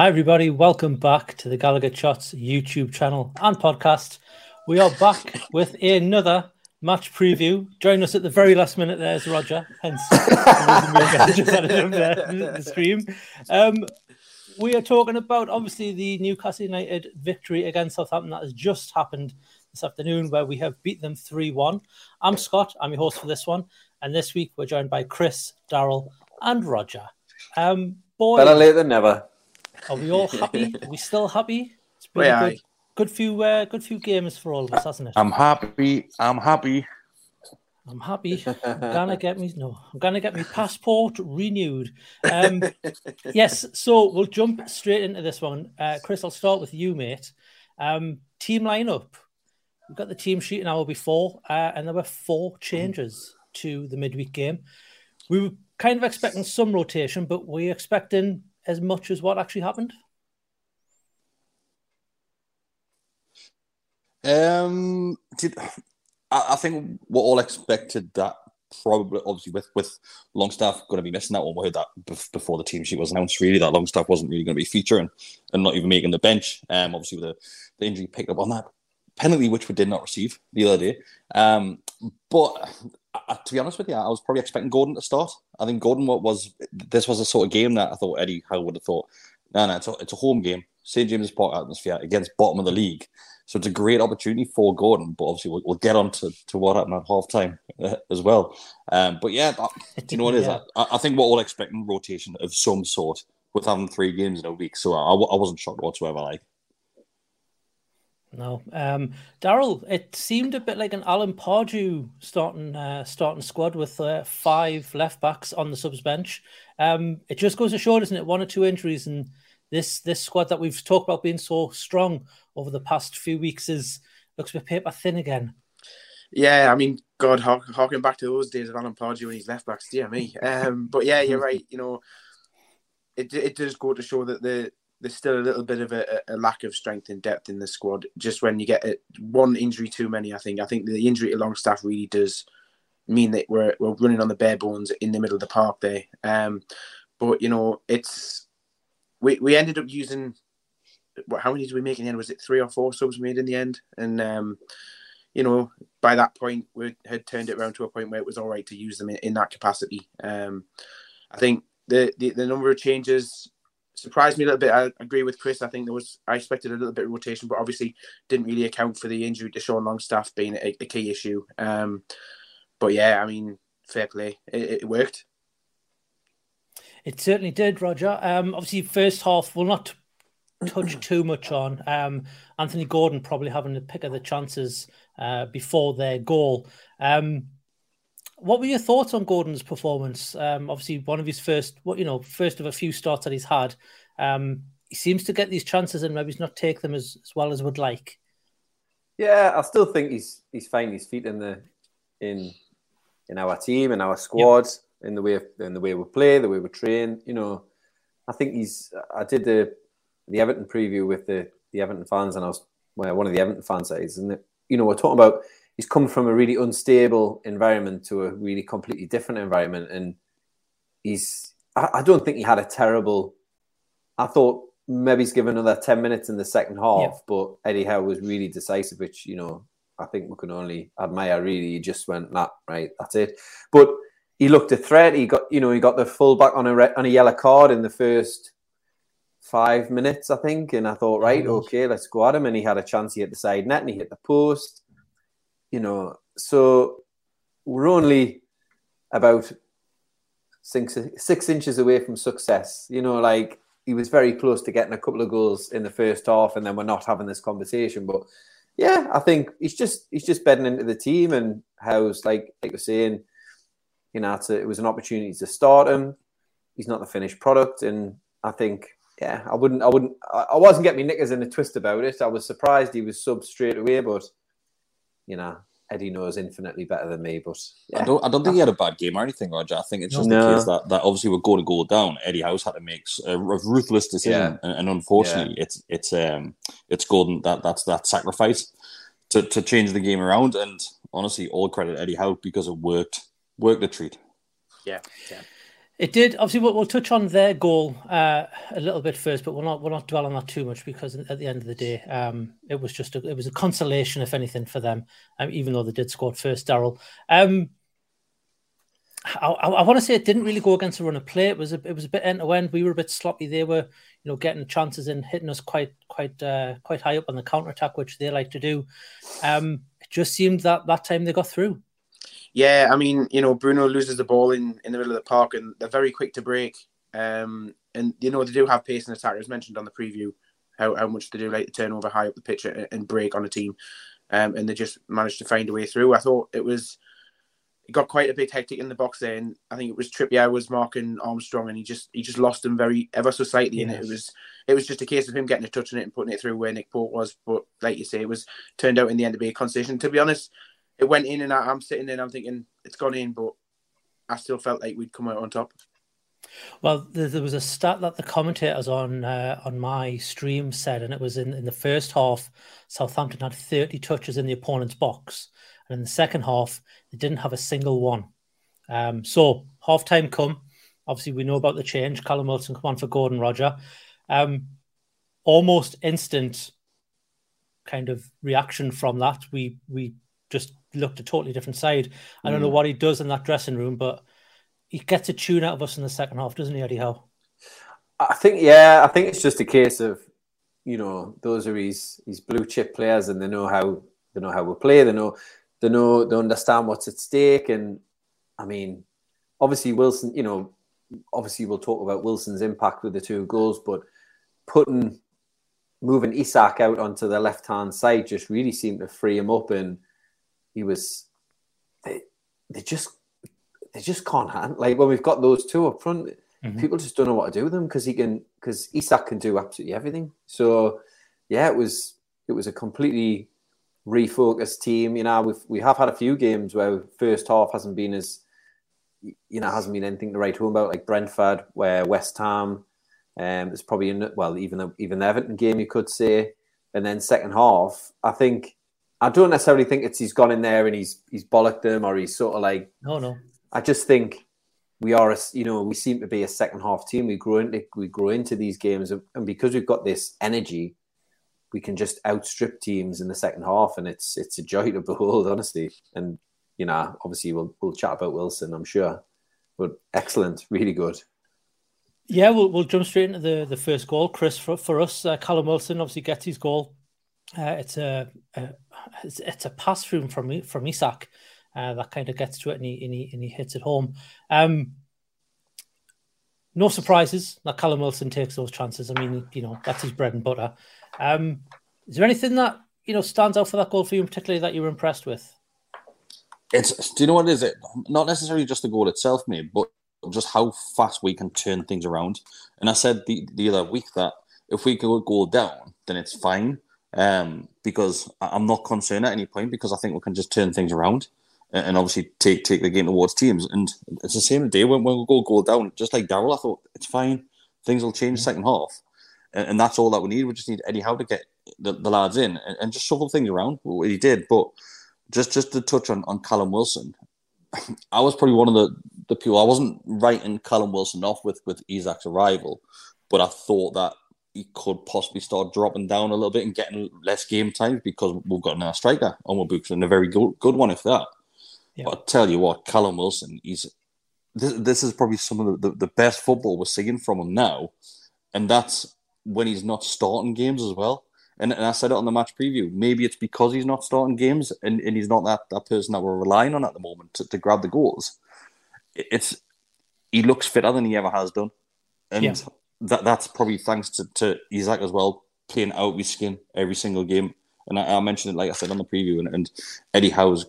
Hi, everybody. Welcome back to the Gallowgate Shots YouTube channel and podcast. We are back with another match preview. Join us at the very last minute. There's Roger, hence the stream. Um, we are talking about obviously the Newcastle United victory against Southampton that has just happened this afternoon, where we have beat them 3 1. I'm Scott, I'm your host for this one. And this week we're joined by Chris, Daryl, and Roger. Um, Better late than never. Are we all happy? Are we still happy? It's been a good, good few uh, good few games for all of us, hasn't it? I'm happy. I'm happy. I'm happy. I'm gonna get me no. I'm gonna get my passport renewed. Um, yes. So we'll jump straight into this one. Uh, Chris, I'll start with you, mate. Um, team lineup. We've got the team sheet an hour before, uh, and there were four changes to the midweek game. We were kind of expecting some rotation, but we're expecting as much as what actually happened? Um, did I, I think we're all expected that probably obviously with with Longstaff going to be missing that one. We heard that before the team sheet was announced. Really, that Longstaff wasn't really going to be featuring and not even making the bench. Um, obviously with the, the injury picked up on that penalty, which we did not receive the other day. Um, but uh, to be honest with you, I was probably expecting Gordon to start. I think Gordon was this was a sort of game that I thought Eddie Howe would have thought. No, no, it's a, it's a home game, St James's Park atmosphere against bottom of the league, so it's a great opportunity for Gordon. But obviously, we'll, we'll get on to, to what happened at half time uh, as well. Um, but yeah, that, do you know what it is? yeah. I, I, think we're all expecting rotation of some sort with having three games in a week. So I, I wasn't shocked whatsoever. Like. No, um, Daryl. It seemed a bit like an Alan Pardew starting uh, starting squad with uh, five left backs on the subs bench. Um, it just goes to show, doesn't it? One or two injuries, and this this squad that we've talked about being so strong over the past few weeks is looks a bit paper thin again. Yeah, I mean, God, harking back to those days of Alan Pardew and his left backs, dear me. Um, but yeah, you're right. You know, it it does go to show that the there's still a little bit of a, a, lack of strength and depth in the squad. Just when you get a, one injury too many, I think. I think the injury to Longstaff really does mean that we're we're running on the bare bones in the middle of the park there. Um, but you know, it's we we ended up using What, how many did we make in the end? Was it three or four subs made in the end? And um, you know, by that point, we had turned it around to a point where it was all right to use them in, in that capacity. Um, I think the, the the number of changes surprised me a little bit. I agree with Chris. I think there was I expected a little bit of rotation, but obviously didn't really account for the injury to Sean Longstaff being a, a key issue. Um, but yeah, I mean, fair play. It, it, worked. It certainly did, Roger. Um, obviously, first half will not touch too much on. Um, Anthony Gordon probably having the pick of the chances uh, before their goal. Um, what were your thoughts on Gordon's performance? Um, obviously, one of his first, what you know, first of a few starts that he's had. Um, he seems to get these chances and maybe he's not take them as, as well as would like. Yeah, I still think he's he's finding his feet in the in in our team in our squad yep. in the way in the way we play, the way we train. You know, I think he's. I did the the Everton preview with the the Everton fans, and I was well, one of the Everton fans says, and you know, we're talking about he's come from a really unstable environment to a really completely different environment, and he's. I, I don't think he had a terrible. I thought maybe he's given another ten minutes in the second half, yeah. but Eddie Howe was really decisive, which you know I think we can only admire. Really, he just went, "Nah, right, that's it." But he looked a threat. He got, you know, he got the fullback on a red, on a yellow card in the first five minutes, I think. And I thought, right, okay, let's go at him. And he had a chance. He hit the side net and he hit the post. You know, so we're only about six, six inches away from success. You know, like he was very close to getting a couple of goals in the first half, and then we're not having this conversation. But yeah, I think he's just he's just bedding into the team, and how's like like we're saying, you know, a, it was an opportunity to start him. He's not the finished product, and I think yeah, I wouldn't, I wouldn't, I wasn't getting me knickers in a twist about it. I was surprised he was sub straight away, but you know, Eddie knows infinitely better than me. But yeah. I don't, I don't think he had a bad game or anything, Roger. I think it's just no. the case that, that obviously we're going to go down. Eddie Howe's had to make a ruthless decision, yeah. and, and, unfortunately, yeah. it's it's um it's Gordon that that's that sacrifice to to change the game around. And honestly, all credit Eddie Howe because it worked, worked the treat. Yeah, yeah. It did. Obviously, we'll, we'll touch on their goal uh, a little bit first, but we'll not we'll not dwell on that too much because at the end of the day, um, it was just a, it was a consolation, if anything, for them. Um, even though they did score first, Daryl. Um, I, I, I want to say it didn't really go against the run of play. It was a, it was a bit end to end. We were a bit sloppy. They were, you know, getting chances and hitting us quite quite uh, quite high up on the counter attack, which they like to do. Um, it just seemed that that time they got through. Yeah, I mean, you know, Bruno loses the ball in, in the middle of the park and they're very quick to break. Um, and, you know, they do have pace in attack, as mentioned on the preview, how, how much they do like to turn over high up the pitch and break on a team. Um, and they just managed to find a way through. I thought it was, it got quite a bit hectic in the box there. And I think it was Trippier was marking Armstrong and he just, he just lost him very, ever so slightly. Yes. And it was, it was just a case of him getting a touch on it and putting it through where Nick Pope was. But like you say, it was turned out in the end to be a concession. To be honest, it went in, and I, am sitting there, and I'm thinking it's gone in, but I still felt like we'd come out on top. Well, there, there was a stat that the commentators on uh, on my stream said, and it was in, in the first half, Southampton had 30 touches in the opponent's box, and in the second half, they didn't have a single one. Um, so half time come. Obviously, we know about the change. Callum Wilson come on for Gordon Roger. Um, almost instant kind of reaction from that. We we just looked a totally different side. I don't mm. know what he does in that dressing room, but he gets a tune out of us in the second half, doesn't he, Eddie Howe? I think, yeah, I think it's just a case of, you know, those are his his blue chip players, and they know how they know how we play. They know they know they understand what's at stake, and I mean, obviously Wilson, you know, obviously we'll talk about Wilson's impact with the two goals, but putting moving Isak out onto the left hand side just really seemed to free him up and he was they they just they just can't handle like when we've got those two up front mm-hmm. people just don't know what to do with them because he can because Isak can do absolutely everything. So yeah it was it was a completely refocused team. You know we've we have had a few games where first half hasn't been as you know hasn't been anything to write home about like Brentford where West Ham um it's probably in, well even the even the Everton game you could say. And then second half I think I don't necessarily think it's he's gone in there and he's he's bollocked them or he's sort of like no no. I just think we are a you know we seem to be a second half team. We grow into we grow into these games and because we've got this energy, we can just outstrip teams in the second half and it's it's a joy to behold, honestly. And you know, obviously we'll we'll chat about Wilson, I'm sure, but excellent, really good. Yeah, we'll we'll jump straight into the the first goal, Chris. For for us, uh, Callum Wilson obviously gets his goal. Uh, it's a, a it's, a pass through from from Isak uh, that kind of gets to it and he, and he, and he hits it home. Um, no surprises that Callum Wilson takes those chances. I mean, you know, that's his bread and butter. Um, is there anything that you know stands out for that goal for you, particularly that you were impressed with? It's do you know what is? It not necessarily just the goal itself, mate, but just how fast we can turn things around. And I said the, the other week that if we go goal down, then it's fine. Um, because I'm not concerned at any point because I think we can just turn things around and, obviously take take the game towards teams. And it's the same day when, when we go goal down, just like Daryl, I thought it's fine. Things will change second half. And, and, that's all that we need. We just need Eddie Howe to get the, the lads in and, and, just shuffle things around. He did, but just just to touch on, on Callum Wilson, I was probably one of the, the people. I wasn't writing Callum Wilson off with with Isak's arrival, but I thought that he could possibly start dropping down a little bit and getting less game time because we've got another striker on our books and a very good good one if that. Yeah. But I tell you what, Callum Wilson, he's this, this is probably some of the, the, the best football we're seeing from him now, and that's when he's not starting games as well. And, and I said it on the match preview. Maybe it's because he's not starting games and, and he's not that, that person that we're relying on at the moment to, to grab the goals. It's he looks fitter than he ever has done, and yeah. That that's probably thanks to, to Isak as well playing out with skin every single game. And I, I, mentioned it like I said on the preview, and, and Eddie Howe's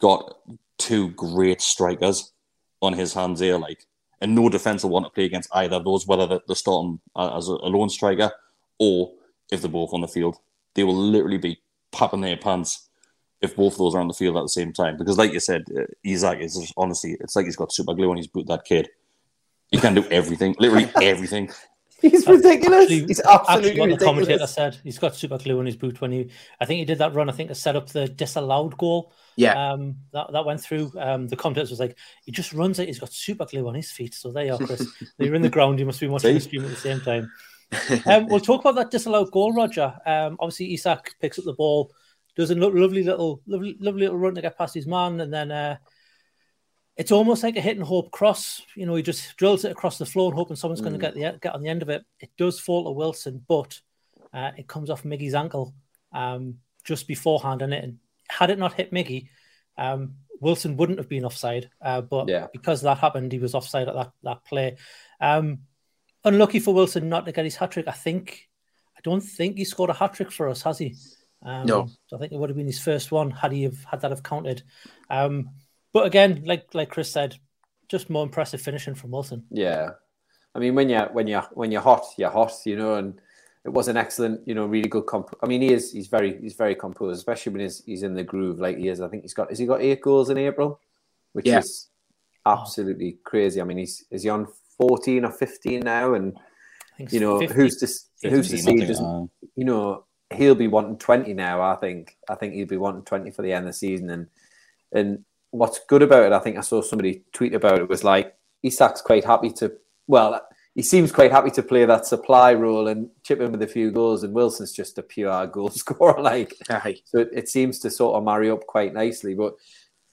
got two great strikers on his hands here, like, and no defense will want to play against either of those, whether they're starting uh, as a lone striker or if they're both on the field. They will literally be popping their pants if both of those are on the field at the same time. Because, like you said, uh, Isak is just, honestly, it's like he's got super glue on his boot. That kid, he can do everything, literally everything. He's ridiculous. Actually, he's absolutely actually what ridiculous. the commentator said. He's got super glue on his boot when he. I think he did that run. I think to set up the disallowed goal. Yeah. Um, that, that went through. Um, the commentator was like, he just runs it. He's got super glue on his feet. So there you are, Chris. You're in the ground. You must be watching the stream at the same time um, we'll talk about that disallowed goal, Roger. Um, obviously, Isak picks up the ball, does a lovely little, lovely, lovely little run to get past his man, and then uh, it's almost like a hit and hope cross. You know, he just drills it across the floor, hoping someone's mm. going to get the get on the end of it. It does fall to Wilson, but uh, it comes off Miggy's ankle um, just beforehand, and it had it not hit Miggy, um, Wilson wouldn't have been offside. Uh, but yeah. because that happened, he was offside at that that play. Um, unlucky for Wilson not to get his hat trick. I think I don't think he scored a hat trick for us, has he? Um, no. So I think it would have been his first one had he have had that have counted. But again, like like Chris said, just more impressive finishing from Wilson. Yeah, I mean when you when you when you're hot, you're hot, you know, and it was an excellent, you know, really good comp. I mean, he is he's very he's very composed, especially when he's he's in the groove like he is. I think he's got has he got eight goals in April, which yeah. is absolutely crazy. I mean, he's is he on 14 or 15 now, and you know 50, who's to 50, who's to see? Doesn't uh, you know he'll be wanting 20 now? I think I think he'll be wanting 20 for the end of the season, and and what's good about it, I think I saw somebody tweet about it was like Isak's quite happy to well. He seems quite happy to play that supply role and chip in with a few goals, and Wilson's just a pure goal scorer. Like, so it, it seems to sort of marry up quite nicely. But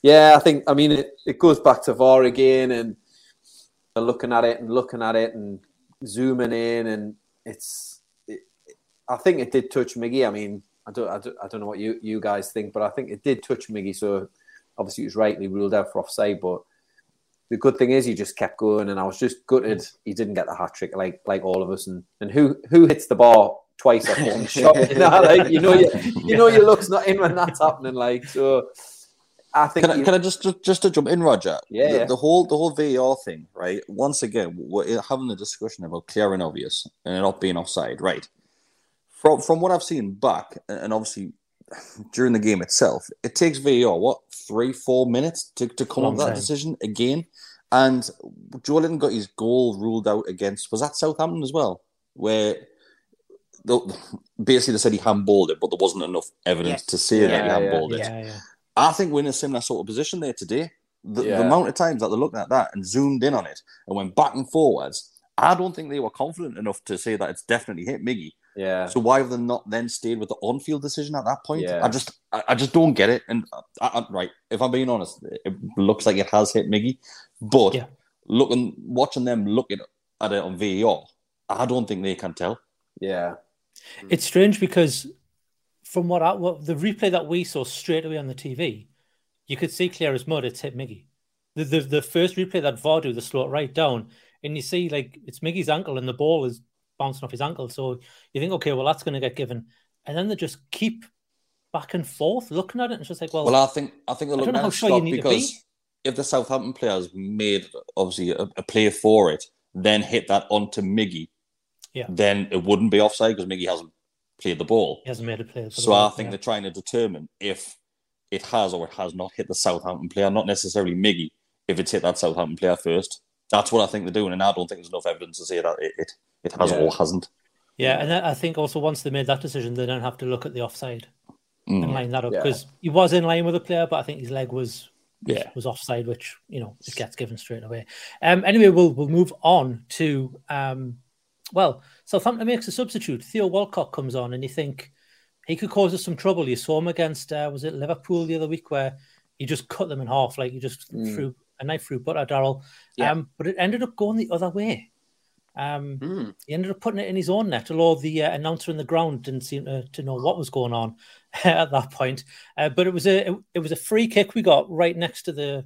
yeah, I think I mean it, it goes back to VAR again, and looking at it and looking at it and zooming in, and it's. It, I think it did touch Miggy. I mean, I don't, I don't, I don't know what you you guys think, but I think it did touch Miggy. So obviously, it was rightly ruled out for offside. But the good thing is, he just kept going, and I was just gutted he didn't get the hat trick like like all of us. And and who who hits the ball twice at one shot? You know, like you know, you, you know your luck's not in when that's happening. Like so. I think. Can I, can I just, just just to jump in, Roger? Yeah the, yeah. the whole the whole VAR thing, right? Once again, we're having a discussion about clear and obvious and not being offside, right? From from what I've seen back, and obviously during the game itself, it takes VAR what three four minutes to, to come up that decision again. And Joelinton got his goal ruled out against was that Southampton as well, where the, basically they said he handballed it, but there wasn't enough evidence to say yeah, that he handballed yeah, it. Yeah, I think we're in a similar sort of position there today. The, yeah. the, amount of times that they looked at that and zoomed in on it and went back and forwards, I don't think they were confident enough to say that it's definitely hit Miggy. Yeah. So why have they not then stayed with the on-field decision at that point? Yeah. I just, I, I just don't get it. And I, I, right, if I'm being honest, it looks like it has hit Miggy, but yeah. looking, watching them looking at it on VAR, I don't think they can tell. Yeah. It's strange because from what I, what the replay that we saw straight away on the TV, you could see clear as mud it's hit Miggy. The, the the first replay that VAR do, the slow it right down, and you see like it's Miggy's ankle and the ball is bouncing off his ankle. So you think, okay, well that's going to get given, and then they just keep back and forth looking at it, and it's just like, well, Well, I think I think they're looking at sure you Scott, need to because be. if the Southampton players made obviously a, a play for it, then hit that onto Miggy, Yeah. then it wouldn't be offside because Miggy hasn't played the ball. he hasn't made a play. So I ball, think yeah. they're trying to determine if it has or it has not hit the Southampton player, not necessarily Miggy, if it's hit that Southampton player first. That's what I think they're doing, and I don't think there's enough evidence to say that it it, it has Yeah. or hasn't. Yeah, and I think also once they made that decision, they don't have to look at the offside and Mm. line that up Yeah. because he was in line with the player, but I think his leg was Yeah. was offside, which you know it gets given straight away. Um, anyway, we'll we'll move on to um, well, Southampton makes a substitute. Theo Walcott comes on, and you think he could cause us some trouble. You saw him against uh, was it Liverpool the other week where he just cut them in half, like he just Mm. threw a knife through butter, Daryl. Yeah. Um, but it ended up going the other way. Um, Mm. he ended up putting it in his own net, although the uh, announcer in the ground didn't seem to, to know what was going on at that point. Uh, but it was a it, it was a free kick we got right next to the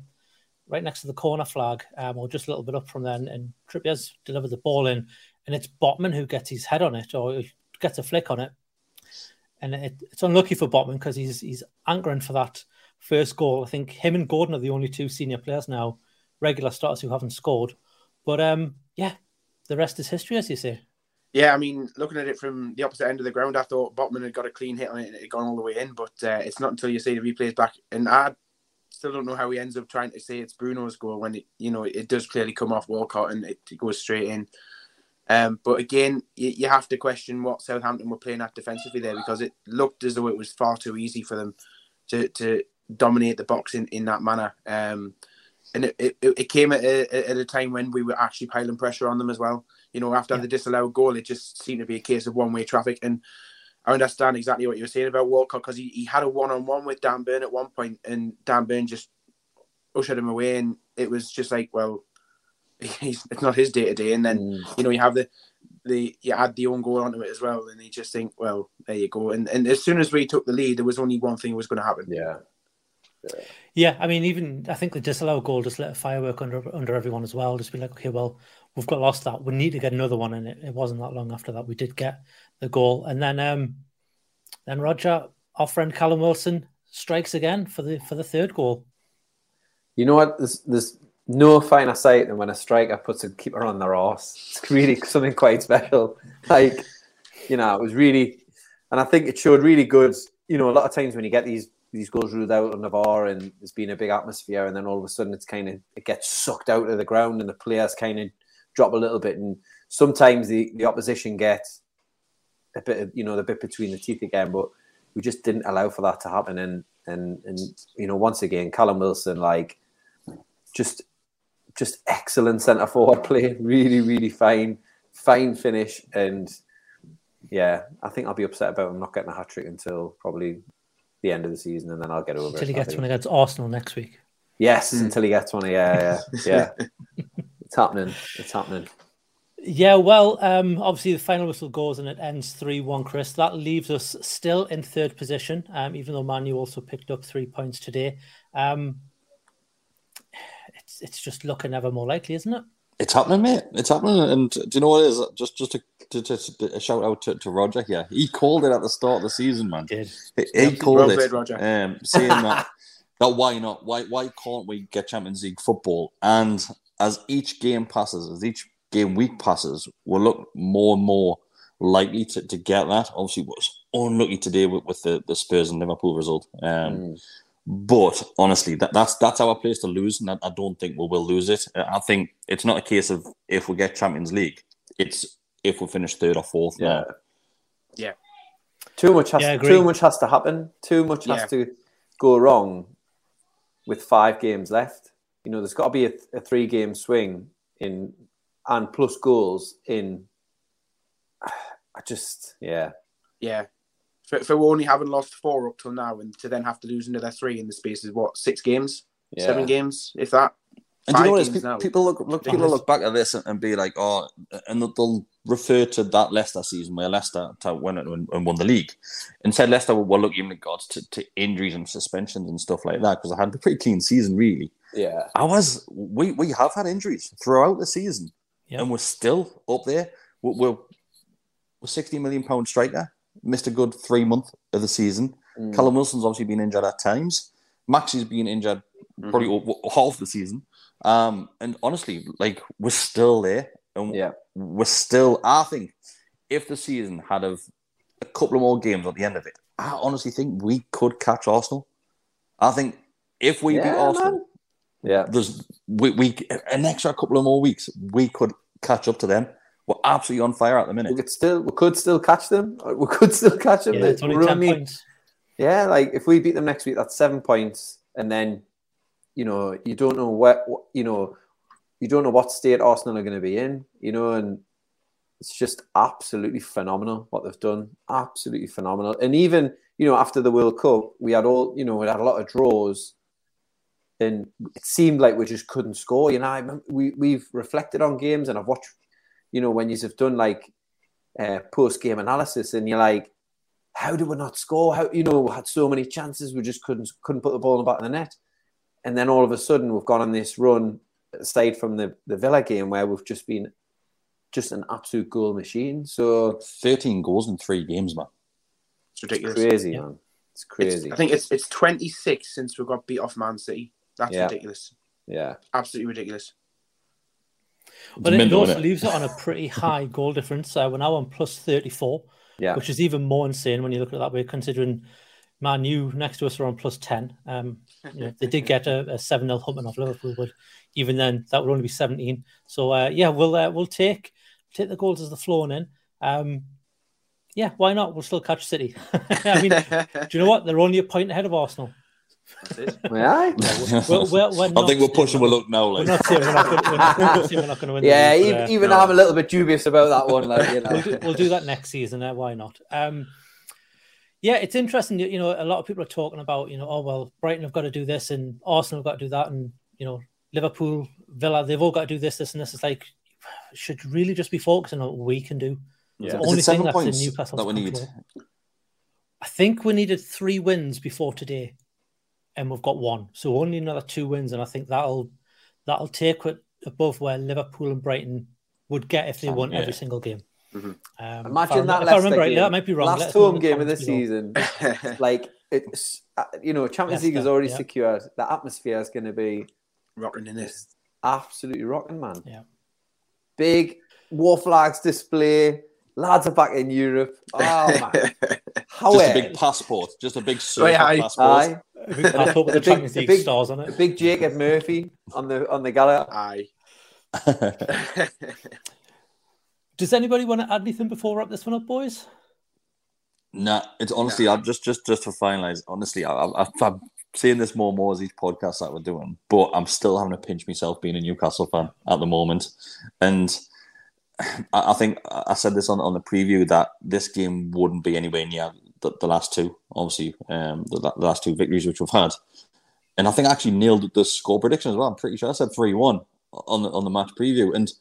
right next to the corner flag, um, or just a little bit up from there. And, and Trippier's delivered the ball in, and it's Botman who gets his head on it or gets a flick on it. And it, it's unlucky for Botman because he's he's anchoring for that first goal. I think him and Gordon are the only two senior players now, regular starters who haven't scored. But um, yeah, the rest is history, as you say. Yeah, I mean, looking at it from the opposite end of the ground, I thought Botman had got a clean hit on it and it had gone all the way in, but uh, it's not until you see the replays back. And I still don't know how he ends up trying to say it's Bruno's goal when it, you know, it does clearly come off Walcott and it, goes straight in. Um, but again, you, you have to question what Southampton were playing at defensively there because it looked as though it was far too easy for them to, to dominate the box in, in that manner. Um, and it, it, it came at a, at a time when we were actually piling pressure on them as well. You know, after the disallowed goal, it just seemed to be a case of one way traffic. And I understand exactly what you were saying about Walcott because he, he had a one on one with Dan Burn at one point, and Dan Burn just ushered him away. And it was just like, well, he's, it's not his day to day. And then, mm. you know, you have the, the you add the own goal onto it as well, and you just think, well, there you go. And and as soon as we took the lead, there was only one thing that was going to happen. Yeah. Yeah, I mean, even I think the disallowed goal just lit a firework under under everyone as well. Just be like, okay, well, we've got lost that. We need to get another one, and it, it wasn't that long after that we did get the goal, and then um, then Roger, our friend Callum Wilson strikes again for the for the third goal. You know what? There's, there's no finer sight than when a striker puts a keeper on their ass. It's really something quite special. Like, you know, it was really, and I think it showed really good. You know, a lot of times when you get these these goals ruled out on VAR and there's been a big atmosphere, and then all of a sudden it's kind of it gets sucked out of the ground, and the players kind of drop a little bit, and sometimes the the opposition gets a bit of you know the bit between the teeth again, but we just didn't allow for that to happen, and and and you know once again Callum Wilson like just just excellent centre forward play, really really fine fine finish, and yeah, I think I'll be upset about him not getting a hat trick until probably the end of the season, and then I'll get over Until it. he gets think. one against Arsenal next week. Yes, until he gets one. Yeah, yeah, yeah. it's happening. It's happening. Yeah, well, um, obviously the final whistle goes and it ends 3 1, Chris. That leaves us still in third position, um, even though Manu also picked up three points today. Um, it's, it's just looking ever more likely, isn't it? It's happening, mate. It's happening. And do you know what it is? Just just to, to, to, to- a shout out to, to Roger here. He called it at the start of the season, man. Did. He, he called it, played, Roger. Um, saying that that why not? Why why can't we get Champions League football? And as each game passes, as each game week passes, we'll look more and more likely to, to get that. Obviously, was unlucky today with, with the, the Spurs and Liverpool result. Um, But honestly, that, that's that's our place to lose, and I, I don't think we will lose it. I think it's not a case of if we get Champions League; it's if we finish third or fourth. Yeah. Now. Yeah. Too much has Yeah, to, too much has to happen. Too much Yeah. has to go wrong with five games left. You know, there's got to be a, a three game swing in and plus goals in. I just yeah Yeah. For, for only having lost four up till now and to then have to lose another three in the space of what, six games? Yeah. Seven games, if that? And do you know what? Five it is? games Pe- People look, look people look back at this and, and be like, oh, and they'll- they'll refer to that Leicester season where Leicester to win it and, and won the league. Instead, Leicester were looking in regards to, to injuries and suspensions and stuff like that because I had a pretty clean season, really. yeah I was we we have had injuries throughout the season, Yep. and we're still up there. We're, we're, we're sixty million pound striker. Missed a good three month of the season. Mm. Callum Wilson's obviously been injured at times. Maxie's been injured probably o- half the season. Um, and honestly, like we're still there, and Yeah. we're still. I think if the season had of a couple of more games at the end of it, I honestly think we could catch Arsenal. I think if we beat Yeah, Arsenal, man. Yeah. there's we, we an extra couple of more weeks, we could catch up to them. We're absolutely on fire at the minute. We could still, we could still catch them. We could still catch them. Yeah, it's only We're 10 points. Yeah, like if we beat them next week, that's seven points, and then you know you don't know what what- you know you don't know what state Arsenal are going to be in, you know, and it's just absolutely phenomenal what they've done. Absolutely phenomenal, and even you know after the World Cup, we had all you know we had a lot of draws, and it seemed like we just couldn't score. You know, I we we've reflected on games, and I've watched, you know, when you've done like uh, post game analysis, and you're like how did we not score? How you know we had so many chances, we just couldn't couldn't put the ball in the back of the net. And then all of a sudden we've gone on this run, aside from the, the Villa game where we've just been just an absolute goal machine. So thirteen goals in three games, man. It's ridiculous. crazy, man. It's crazy. It's- I think it's it's 26 since we got beat off Man City. That's Yeah. ridiculous. Yeah. Absolutely ridiculous. But it also innit? leaves it on a pretty high goal difference. Uh, we're now on plus 34, Yeah. which is even more insane when you look at it that way, considering Man U next to us are on plus 10. Um, you know, they did get a, a 7 0 humping off Liverpool, but even then, that would only be 17. So, uh, yeah, we'll uh, we'll take take the goals as they're flowing in. Um, yeah, why not? We'll still catch City. I mean, do you know what? They're only a point ahead of Arsenal. Yeah. We're, we're, we're I think we're pushing we're a look now. We're Like. not saying we're not going we're not, we're not saying we're not going to win. the Yeah, league, even, but, uh, even I'm a little bit dubious about that one. Like, you know. we'll, do, we'll do that next season. Uh, why not? Um, yeah, it's interesting. You you know, a lot of people are talking about, you know, oh well, Brighton have got to do this, and Arsenal have got to do that, and you know, Liverpool, Villa, they've all got to do this, this, and this. It's like should really just be focusing on what we can do. It's the Is it only thing that's in points Newcastle's that we need? control. I think we needed three wins before today, and we've got one. So only another two wins, and I think that'll that'll take it above where Liverpool and Brighton would get if they won Yeah. every single game. Mm-hmm. Um, Imagine if I, that. If I remember rightly, game, that might be wrong. Last us home game of the season, like it's uh, you know Champions League is already yeah. secured. The atmosphere is going to be Rocking in this. absolutely rocking, man. Yeah. Big war flags display. Lads are back in Europe. Oh man, how Just a big passport, just a big Oh, surfer yeah, I- passport. Aye. Big passport with the big- Champions League big- stars on A it. big Jacob Murphy on the on the gala. Aye. Does anybody want to add anything before we wrap this one up, boys? Nah, it's honestly, I'm just just just to finalize. Honestly, I, I, I'm seeing this more and more as these podcasts that we're doing, but I'm still having to pinch myself being a Newcastle fan at the moment. And I, I think I said this on on the preview that this game wouldn't be anywhere near the, the last two. Obviously, um, the, the last two victories which we've had, and I think I actually nailed the score prediction as well. I'm pretty sure I said three one on the on the match preview, and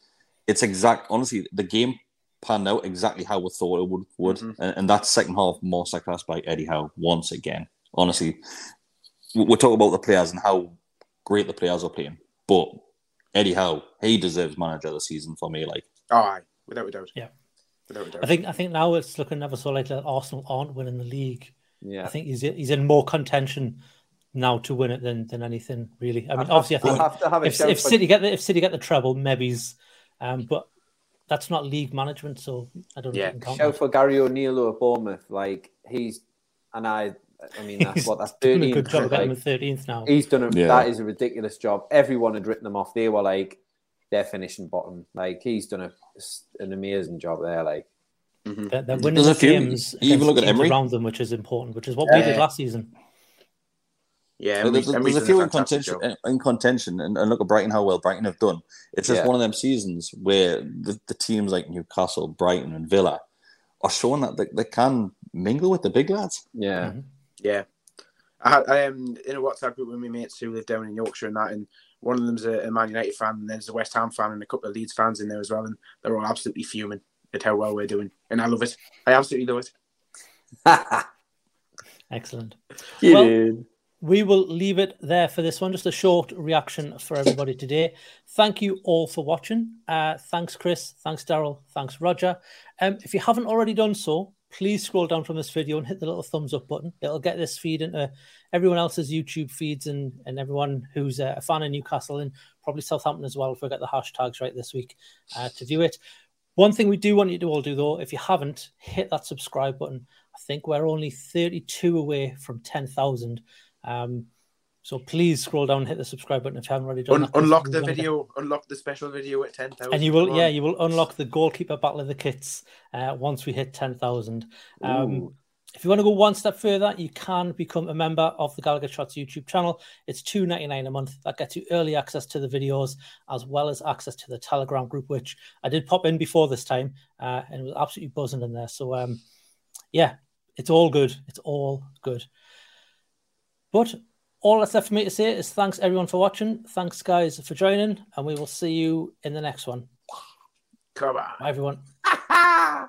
it's exact. Honestly, the game panned out exactly how we thought it would. would. Mhm. And, and that second half, more masterclass by Eddie Howe once again. Honestly, we- we're talking about the players and how great the players are playing, but Eddie Howe, he deserves manager of the season for me. Like, aye. Without a doubt. Yeah. Without a doubt. I think I think now it's looking ever so likely that Arsenal aren't winning the league. Yeah, I think he's he's in more contention now to win it than than anything really. I mean, I'd have- obviously, I think have to have a if, if City get the if City get the treble, maybe's, um, but that's not league management, so I don't know Yeah. if you can count Shout for Gary O'Neill or Bournemouth. Like he's and I. I mean, that's He's what that's doing a good job of getting like, him thirteenth now. He's done a Yeah. that is a ridiculous job. Everyone had written them off. They were like they're bottom. Like he's done a, an amazing job there. Like They're, they're winning There's a the few- games you even against look at teams Emery. around them, which is important, which is what we did last season. yeah, there's, Emery's- there's a done few in contention, job. in, in contention, and, and look at Brighton how well Brighton have done. It's just Yeah. one of them seasons where the, the teams like Newcastle, Brighton, and Villa are showing that they, they can mingle with the big lads. yeah, Mhm. Yeah. I had I am in a WhatsApp group with my mates who live down in Yorkshire and that, and one of them's a, a Man United fan, and there's a West Ham fan, and a couple of Leeds fans in there as well, and they're all absolutely fuming at how well we're doing, and I love it. I absolutely love it. Excellent. You Well, did. we will leave it there for this one. Just a short reaction for everybody today. Thank you all for watching. Uh, thanks, Chris. Thanks, Daryl. Thanks, Roger. Um, if you haven't already done so, please scroll down from this video and hit the little thumbs up button. It'll get this feed into everyone else's YouTube feeds and, and everyone who's a fan of Newcastle and probably Southampton as well, if we get the hashtags right this week uh, to view it. One thing we do want you to all do, though, if you haven't, hit that subscribe button. I think we're only 32 away from 10,000. Um, so please scroll down and hit the subscribe button if you haven't already done Un- that. unlock the video, unlock the special video at 10,000. And you will, yeah, you will unlock the goalkeeper battle of the kits uh, once we hit 10,000. Um, Ooh. If you want to go one step further, you can become a member of the Gallowgate Shots YouTube channel. It's two ninety nine a month. That gets you early access to the videos as well as access to the Telegram group, which I did pop in before this time, uh, and it was absolutely buzzing in there. So, um, yeah, it's all good. It's all good. But all that's left for me to say is thanks everyone for watching. Thanks, guys, for joining, and we will see you in the next one. Come on. Bye, everyone.